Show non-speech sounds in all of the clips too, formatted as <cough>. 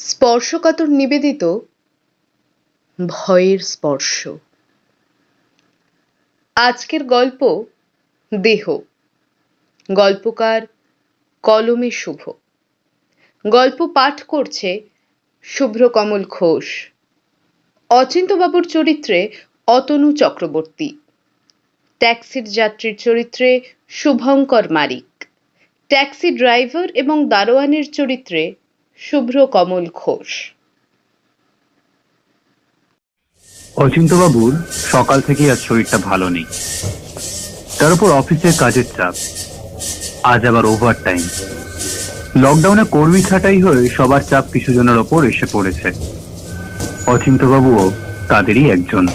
স্পর্শকাতর নিবেদিত ভয়ের স্পর্শ। আজকের গল্প দেহ। গল্পকার কলমে শুভ। গল্প পাঠ করছে শুভ্রকমল ঘোষ। অচিন্ত্যবাবুর চরিত্রে অতনু চক্রবর্তী। ট্যাক্সির যাত্রীর চরিত্রে শুভঙ্কর মারিক। ট্যাক্সি ড্রাইভার এবং দারোয়ানের চরিত্রে শুভ্র কমল ঘোষ। অচিন্তবাবুর সকাল থেকেই আজ শরীরটা ভালো নেই। তার উপর অফিসের কাজের চাপ। আজ আবার ওভার টাইম লকডাউনে কর্মী ছাঁটাই হয়ে সবার চাপ কিছু জনের ওপর এসে পড়েছে। অচিন্তবাবুও তাদেরই একজন।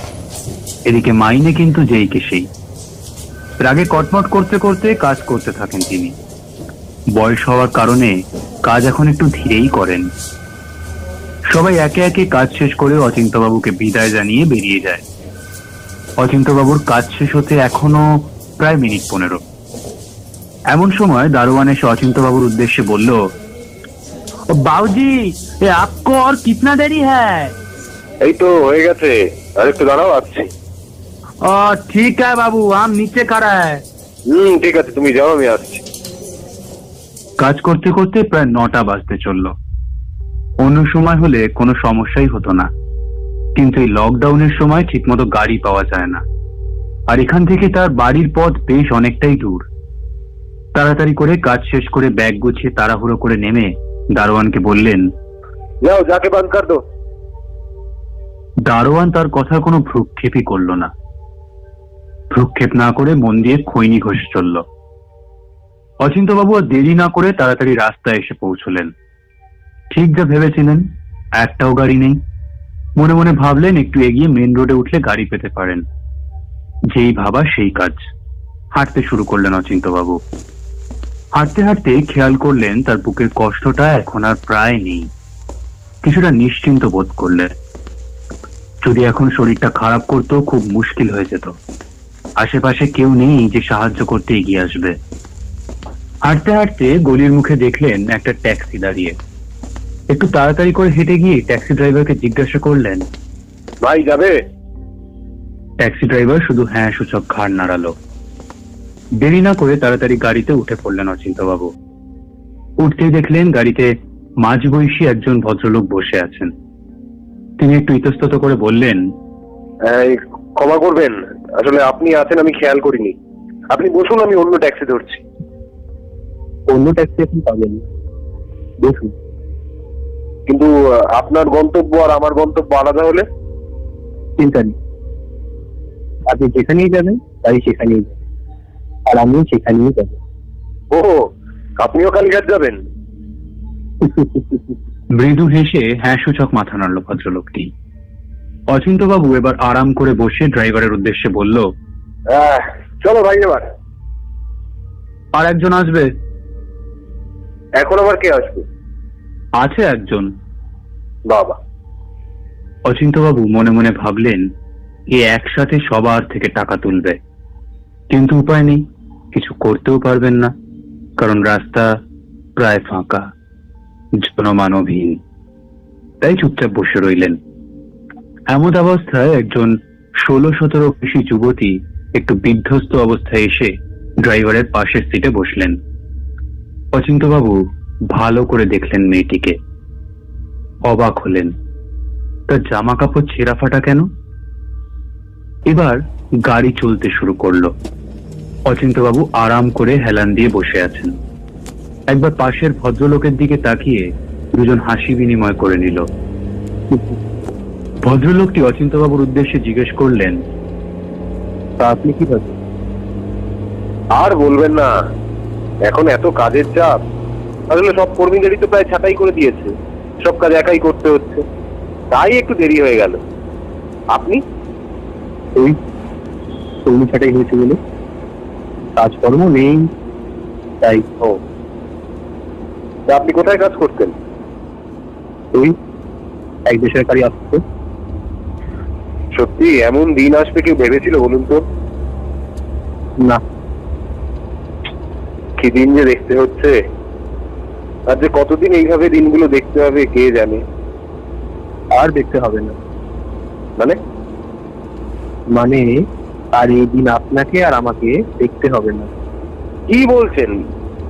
এদিকে মাইনে কিন্তু যেই কে সেই। রাগে কটমট করতে করতে কাজ করতে থাকেন তিনি। বয়স হওয়ার কারণে কাজ এখন একটু ধীরেই করেন। সবাই একে একে কাজ শেষ করে অচিন্তবাবুকে বিদায় জানিয়ে বেরিয়ে যায়। অচিন্তবাবুর কাজ শেষ হতে এখনও প্রায় মিনিট পনেরো। এমন সময় দারোয়ান এসে অচিন্তবাবুর উদ্দেশ্যে বলল বাউজি এ আপকো আর কিতনা দেরি হ্যায়? এই তো হয়ে গেছে। আর একটু দাঁড়াও আসছি। ও ঠিক হ্যায় বাবু আম নিচে খাড়া হ্যায়। হুম ঠিক আছে তুমি যাও আমি আসছি। কাজ করতে করতে প্রায় নটা বাজতে চলল। অন্য সময় হলে কোনো সমস্যাই হতো না। কিন্তু এই লকডাউনের সময় ঠিকমতো গাড়ি পাওয়া যায় না। আর এখান থেকে তার বাড়ির পথ বেশ অনেকটাই দূর। তাড়াতাড়ি করে কাজ শেষ করে ব্যাগ গুছিয়ে তাড়াহুড়ো করে নেমে দারোয়ানকে বললেন যাও যাকে কর দো দারোয়ান তার কথার কোনো ভ্রুক্ষেপই করল না। ভ্রুক্ষেপ না করে মন দিয়ে খৈনি ঘষে চলল। অচিন্তবাবু আর দেরি না করে তাড়াতাড়ি রাস্তায় এসে পৌঁছলেন। ঠিক যা ভেবেছিলেন, একটাও গাড়ি নেই। মনে মনে ভাবলেন একটু এগিয়ে মেন রোডে উঠলে গাড়ি পেতে পারেন। যেই ভাবা সেই কাজ। হাঁটতে শুরু করলেন অচিন্তবাবু। হাঁটতে হাঁটতে খেয়াল করলেন তার বুকের কষ্টটা এখন আর প্রায় নেই। কিছুটা নিশ্চিন্ত বোধ করলেন। যদি এখন শরীরটা খারাপ করতো, খুব মুশকিল হয়ে যেত। আশেপাশে কেউ নেই যে সাহায্য করতে এগিয়ে আসবে। হাঁটতে হাঁটতে গলির মুখে দেখলেন একটা ট্যাক্সি দাঁড়িয়ে। একটু তাড়াতাড়ি করে হেঁটে গিয়ে ট্যাক্সি ড্রাইভারকে জিজ্ঞাসা করলেন ভাই যাবে? ট্যাক্সি ড্রাইভার শুধু হ্যাঁ সূচক ঘাড় নাড়ালো। দেরি না করে তাড়াতাড়ি গাড়িতে উঠে পড়লেন অচিন্তবাবু উঠতেই দেখলেন গাড়িতে মাঝবয়সী একজন ভদ্রলোক বসে আছেন। তিনি একটু ইতস্তত করে বললেন ক্ষমা করবেন। আসলে আপনি আছেন আমি খেয়াল করিনি। আপনি বসুন আমি অন্য ট্যাক্সি ধরছি। অন্য ট্যাক্সি এখন পাবেন। দেখুন। কিন্তু আপনার গন্তব্য আর আমার গন্তব্য আলাদা হলে? চিন্তা নেই আপনি যেখানেই যাবেন তাই সেখানেই আর আমিও সেখানেই যাব। ও আপনিও কালীঘাট যাবেন? মৃদু হেসে হ্যাঁ সূচক মাথা নাড়ল ভদ্রলোকটি। অচিন্তবাবু এবার আরাম করে বসে ড্রাইভারের উদ্দেশ্যে বলল চলো ভাই এবার। আর একজন আসবে? এখন আবার কে আসবে? আছে একজন। বাবা। অচিন্তবাবু মনে মনে ভাবলেন এ একসাথে সবার থেকে টাকা তুলবে। কিন্তু উপায় নেই কিছু করতেও পারবেন না কারণ রাস্তা প্রায় ফাঁকা জনমানবহীন। তাই চুপচাপ বসে রইলেন। এমন অবস্থায় একজন ষোলো সতেরো বেশি যুবতী একটু বিধ্বস্ত অবস্থায় এসে ড্রাইভারের পাশের সিটে বসলেন। অচিন্তবাবু ভালো করে দেখলেন মেয়েটিকে। অবাক হলেন। তার জামা কাপড় ছেঁড়া ফাটা কেন? এবার গাড়ি চলতে শুরু করল। অচিন্তবাবু আরাম করে হেলান দিয়ে বসে আছেন। একবার পাশের ভদ্রলোকের দিকে তাকিয়ে দুজন হাসি বিনিময় করে নিল। ভদ্রলোকটি অচিন্তবাবুর উদ্দেশ্যে জিজ্ঞেস করলেন, তা আপনি কি আর বলবেন না। এখন এত কাজের চাপ আসলে সব কর্মীদেরই তো প্রায় ছাঁটাই করে দিয়েছে। সব কাজ একাই করতে হচ্ছে। তাই একটু দেরি হয়ে গেল। আপনি? ওই কর্মী ছাটাই হয়েছে বলে। কাজকর্ম নেই তাই। ও। তা আপনি কোথায় কাজ করতেন? ওই এক বেসরকারি অফিসে সত্যি এমন দিন আসবে কেউ ভেবেছিল বলুন তো? না। কি দিন যে দেখতে হচ্ছে আর যে কতদিন এইভাবে দিনগুলো দেখতে হবে কে জানে? আর দেখতে হবে না। মানে? মানে আর এই দিন আপনাকে আর আমাকে দেখতে হবে না। কি বলছেন?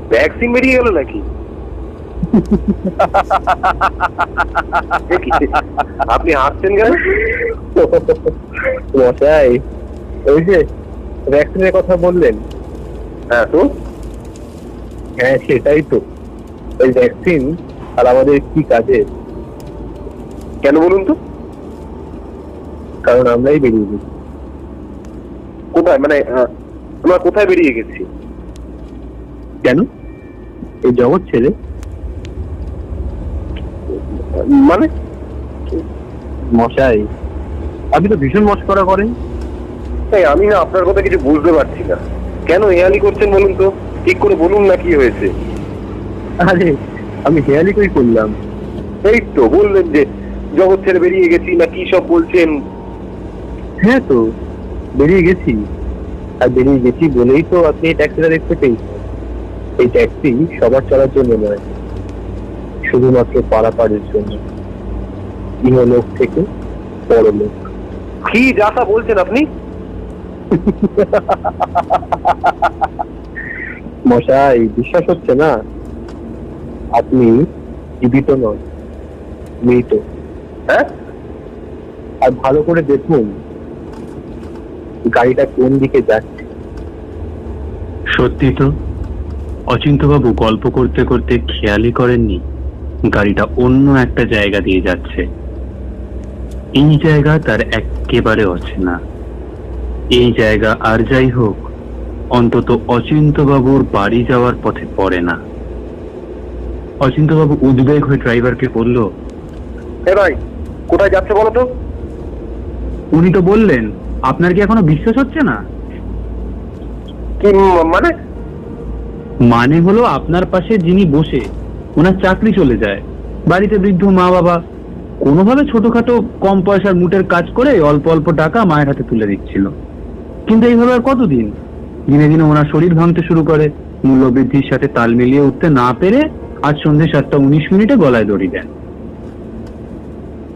ভ্যাকসিন বেরিয়ে গেল নাকি? আপনি হাসছেন কেন? মশাই ওই যে ভ্যাকসিনের কথা বললেন। হ্যাঁ তো? হ্যাঁ সেটাই তো। ওই ভ্যাকসিন আর আমাদের কি কাজে? কেন বলুন তো? কারণ আমরাই বেরিয়ে গেছি। কোথায়? মানে আমরা কোথায় বেরিয়ে গেছি? কেন? এই জগৎ ছেড়ে? মানে? মশাই আপনি তো ভীষণ মস্করা করেন। তাই আমি না আপনার কথা কিছু বুঝতে পারছি না। কেন হেয়ালি করছেন বলুন তো? ঠিক করে বলুন না কি হয়েছে। আরে আমি হেয়ালি কই করলাম। এই তো বললেন যে জগৎ ছেড়ে বেরিয়ে গেছি না কি সব বলছেন? হ্যাঁ তো বেরিয়ে গেছি। আর বেরিয়ে গেছি বলেই তো আপনি এই ট্যাক্সিটা দেখতে পেয়েছেন। এই ট্যাক্সি সবার চলার জন্য নয় শুধুমাত্র পারাপারের জন্য। ইহলোক থেকে পরলোক কি যা বলছেন আপনি? <laughs> মশাই, বিশ্বাস হচ্ছে না? আপনি জীবিত নন, মৃত। হ্যাঁ? আর ভালো করে দেখুন, গাড়িটা কোন দিকে যাচ্ছে। সত্যি তো অচিন্তবাবু গল্প করতে করতে খেয়ালই করেননি, গাড়িটা অন্য একটা জায়গা দিয়ে যাচ্ছে। এই জায়গা তার একেবারে অচেনা। এই জায়গা আর যাই হোক অন্তত অচিন্তবাবুর বাড়ি যাওয়ার পথে পড়ে না। অচিন্তবাবু উদ্বেগ হয়ে ড্রাইভারকে বলল এ ভাই কোথায় যাচ্ছে বলো তো? উনি তো বললেন আপনার কি এখনও বিশ্বাস হচ্ছে না? কি মানে? মানে হলো আপনার পাশে যিনি বসে ওনার চাকরি চলে যায় বাড়িতে বৃদ্ধ মা বাবা কোনোভাবে ছোটখাটো কম পয়সার মুটের কাজ করে অল্প অল্প টাকা মায়ের হাতে তুলে দিচ্ছিল। কিন্তু এইভাবে আর কতদিন? দিনে দিনে ওনার শরীর ভাঙতে শুরু করে। মূল্যবৃদ্ধির সাথে তাল মিলিয়ে উঠতে না পেরে আজ সন্ধ্যে সাতটা উনিশ মিনিটে গলায় দড়ি দেন।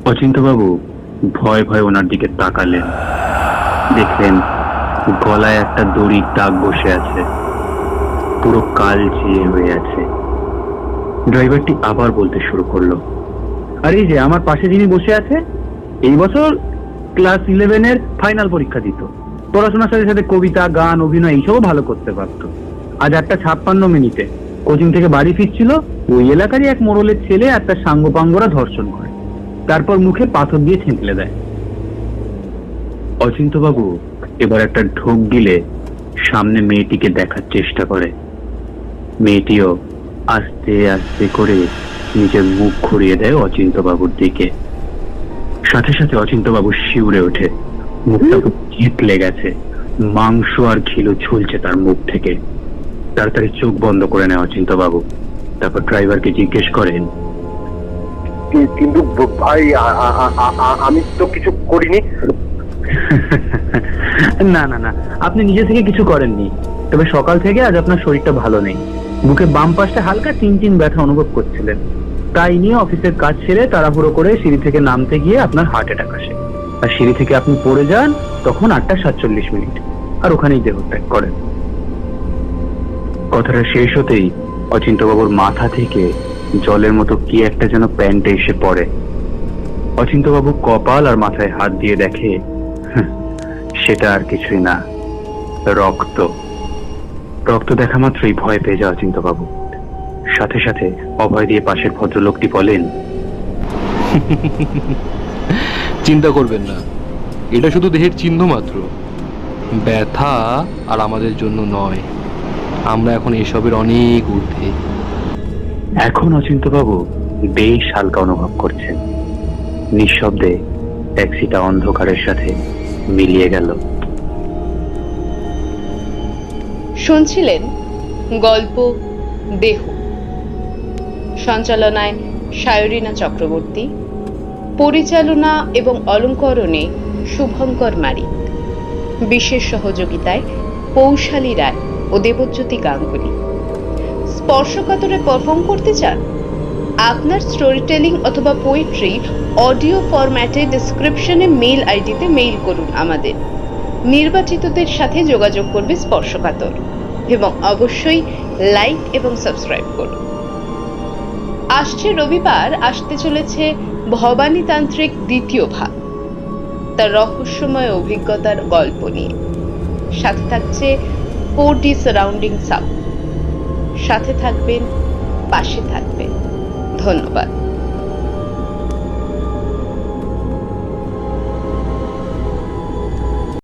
অচিন্তবাবু ভয় ভয় ওনার দিকে তাকালেন। দেখলেন গলায় একটা দড়ির দাগ বসে আছে। পুরো কাল চেয়ে হয়ে আছে। ড্রাইভারটি আবার বলতে শুরু করল, আর এই যে, আমার পাশে যিনি বসে আছে, এই বছর ক্লাস ইলেভেনের ফাইনাল পরীক্ষা দিত। পড়াশোনার সাথে সাথে কবিতা, গান, অভিনয় এইসবও ভালো করতে পারতো। আজ একটা ছাপ্পান্ন মিনিটে। কোচিং থেকে বাড়ি ফিরছিল, ওই এলাকারই এক মোড়লের ছেলে আর তার সাঙ্গপাঙ্গরা ধর্ষণ করে। তারপর মুখে পাথর দিয়ে ছেঁকলে দেয়। অচিন্তবাবু এবার একটা ঢোক গিলে সামনে মেয়েটিকে দেখার চেষ্টা করে। মেয়েটিও আস্তে আস্তে করে নিজের মুখ ঘুরিয়ে দেয় অচিন্তবাবুর দিকে। সাথে সাথে অচিন্তবাবু শিউরে ওঠে। মুখটা খুব চিতলে গেছে। মাংস আর ঘিলু ঝুলছে তার মুখ থেকে। তাড়াতাড়ি চোখ বন্ধ করে নেয় অচিন্তবাবু তারপর ড্রাইভারকে জিজ্ঞেস করেন কিন্তু ভাই আমি তো কিছু করিনি। <laughs> না না না আপনি নিজে থেকে কিছু করেননি। তবে সকাল থেকে আজ আপনার শরীরটা ভালো নেই। বুকে বাম পাশটা হালকা চিন চিন ব্যথা অনুভব করছিলেন। তাই নিয়ে অফিসের কাজ সেরে তাড়াহুড়ো করে সিঁড়ি থেকে নামতে গিয়ে আপনার হার্ট অ্যাটাক আসে। আর সিঁড়ি থেকে আপনি পড়ে যান তখন আটটা সাতচল্লিশ মিনিট আর ওখানেই দেহত্যাগ করেন কথাটা শেষ হতেই অচিন্তবাবুর মাথা থেকে জলের মতো কি একটা যেন প্যান্টে এসে পড়ে অচিন্তবাবু কপাল আর মাথায় হাত দিয়ে দেখে সেটা আর কিছুই না রক্ত রক্ত দেখা মাত্রই ভয় পেয়ে যাওয়া চিন্তাবাবু সাথে সাথে অভয় দিয়ে পাশের ভদ্রলোকটি বলেন চিন্তা করবেন না। এটা শুধু দেহের চিহ্ন মাত্র। ব্যথা আর আমাদের জন্য নয়। আমরা এখন এসবের অনেক ঊর্ধ্বে। এখন অচিন্তবাবু বেশ হালকা অনুভব করছেন। নিঃশব্দে ট্যাক্সিটা অন্ধকারের সাথে মিলিয়ে গেল। শুনছিলেন গল্প দেহ। সঞ্চালনায় সায়রিনা চক্রবর্তী। পরিচালনা এবং অলঙ্করণে শুভঙ্কর মারিক। বিশেষ সহযোগিতায় পৌশালী রায় ও দেবজ্যোতি গাঙ্গুলি। স্পর্শকাতরে পারফর্ম করতে চান? আপনার স্টোরি টেলিং অথবা পোয়েট্রি অডিও ফরম্যাটে ডিসক্রিপশনে মেল আইডিতে মেইল করুন আমাদের। নির্বাচিতদের সাথে যোগাযোগ করবে স্পর্শকাতর। এবং অবশ্যই লাইক এবং সাবস্ক্রাইব করুন। আসছে রবিবার, আসতে চলেছে ভবানীতান্ত্রিক দ্বিতীয় ভাগ। তার রহস্যময় অভিজ্ঞতার গল্প নিয়ে। সাথে থাকছে কোটি সারাউন্ডিং সাউন্ড সাথে থাকবেন, পাশে থাকবেন। ধন্যবাদ।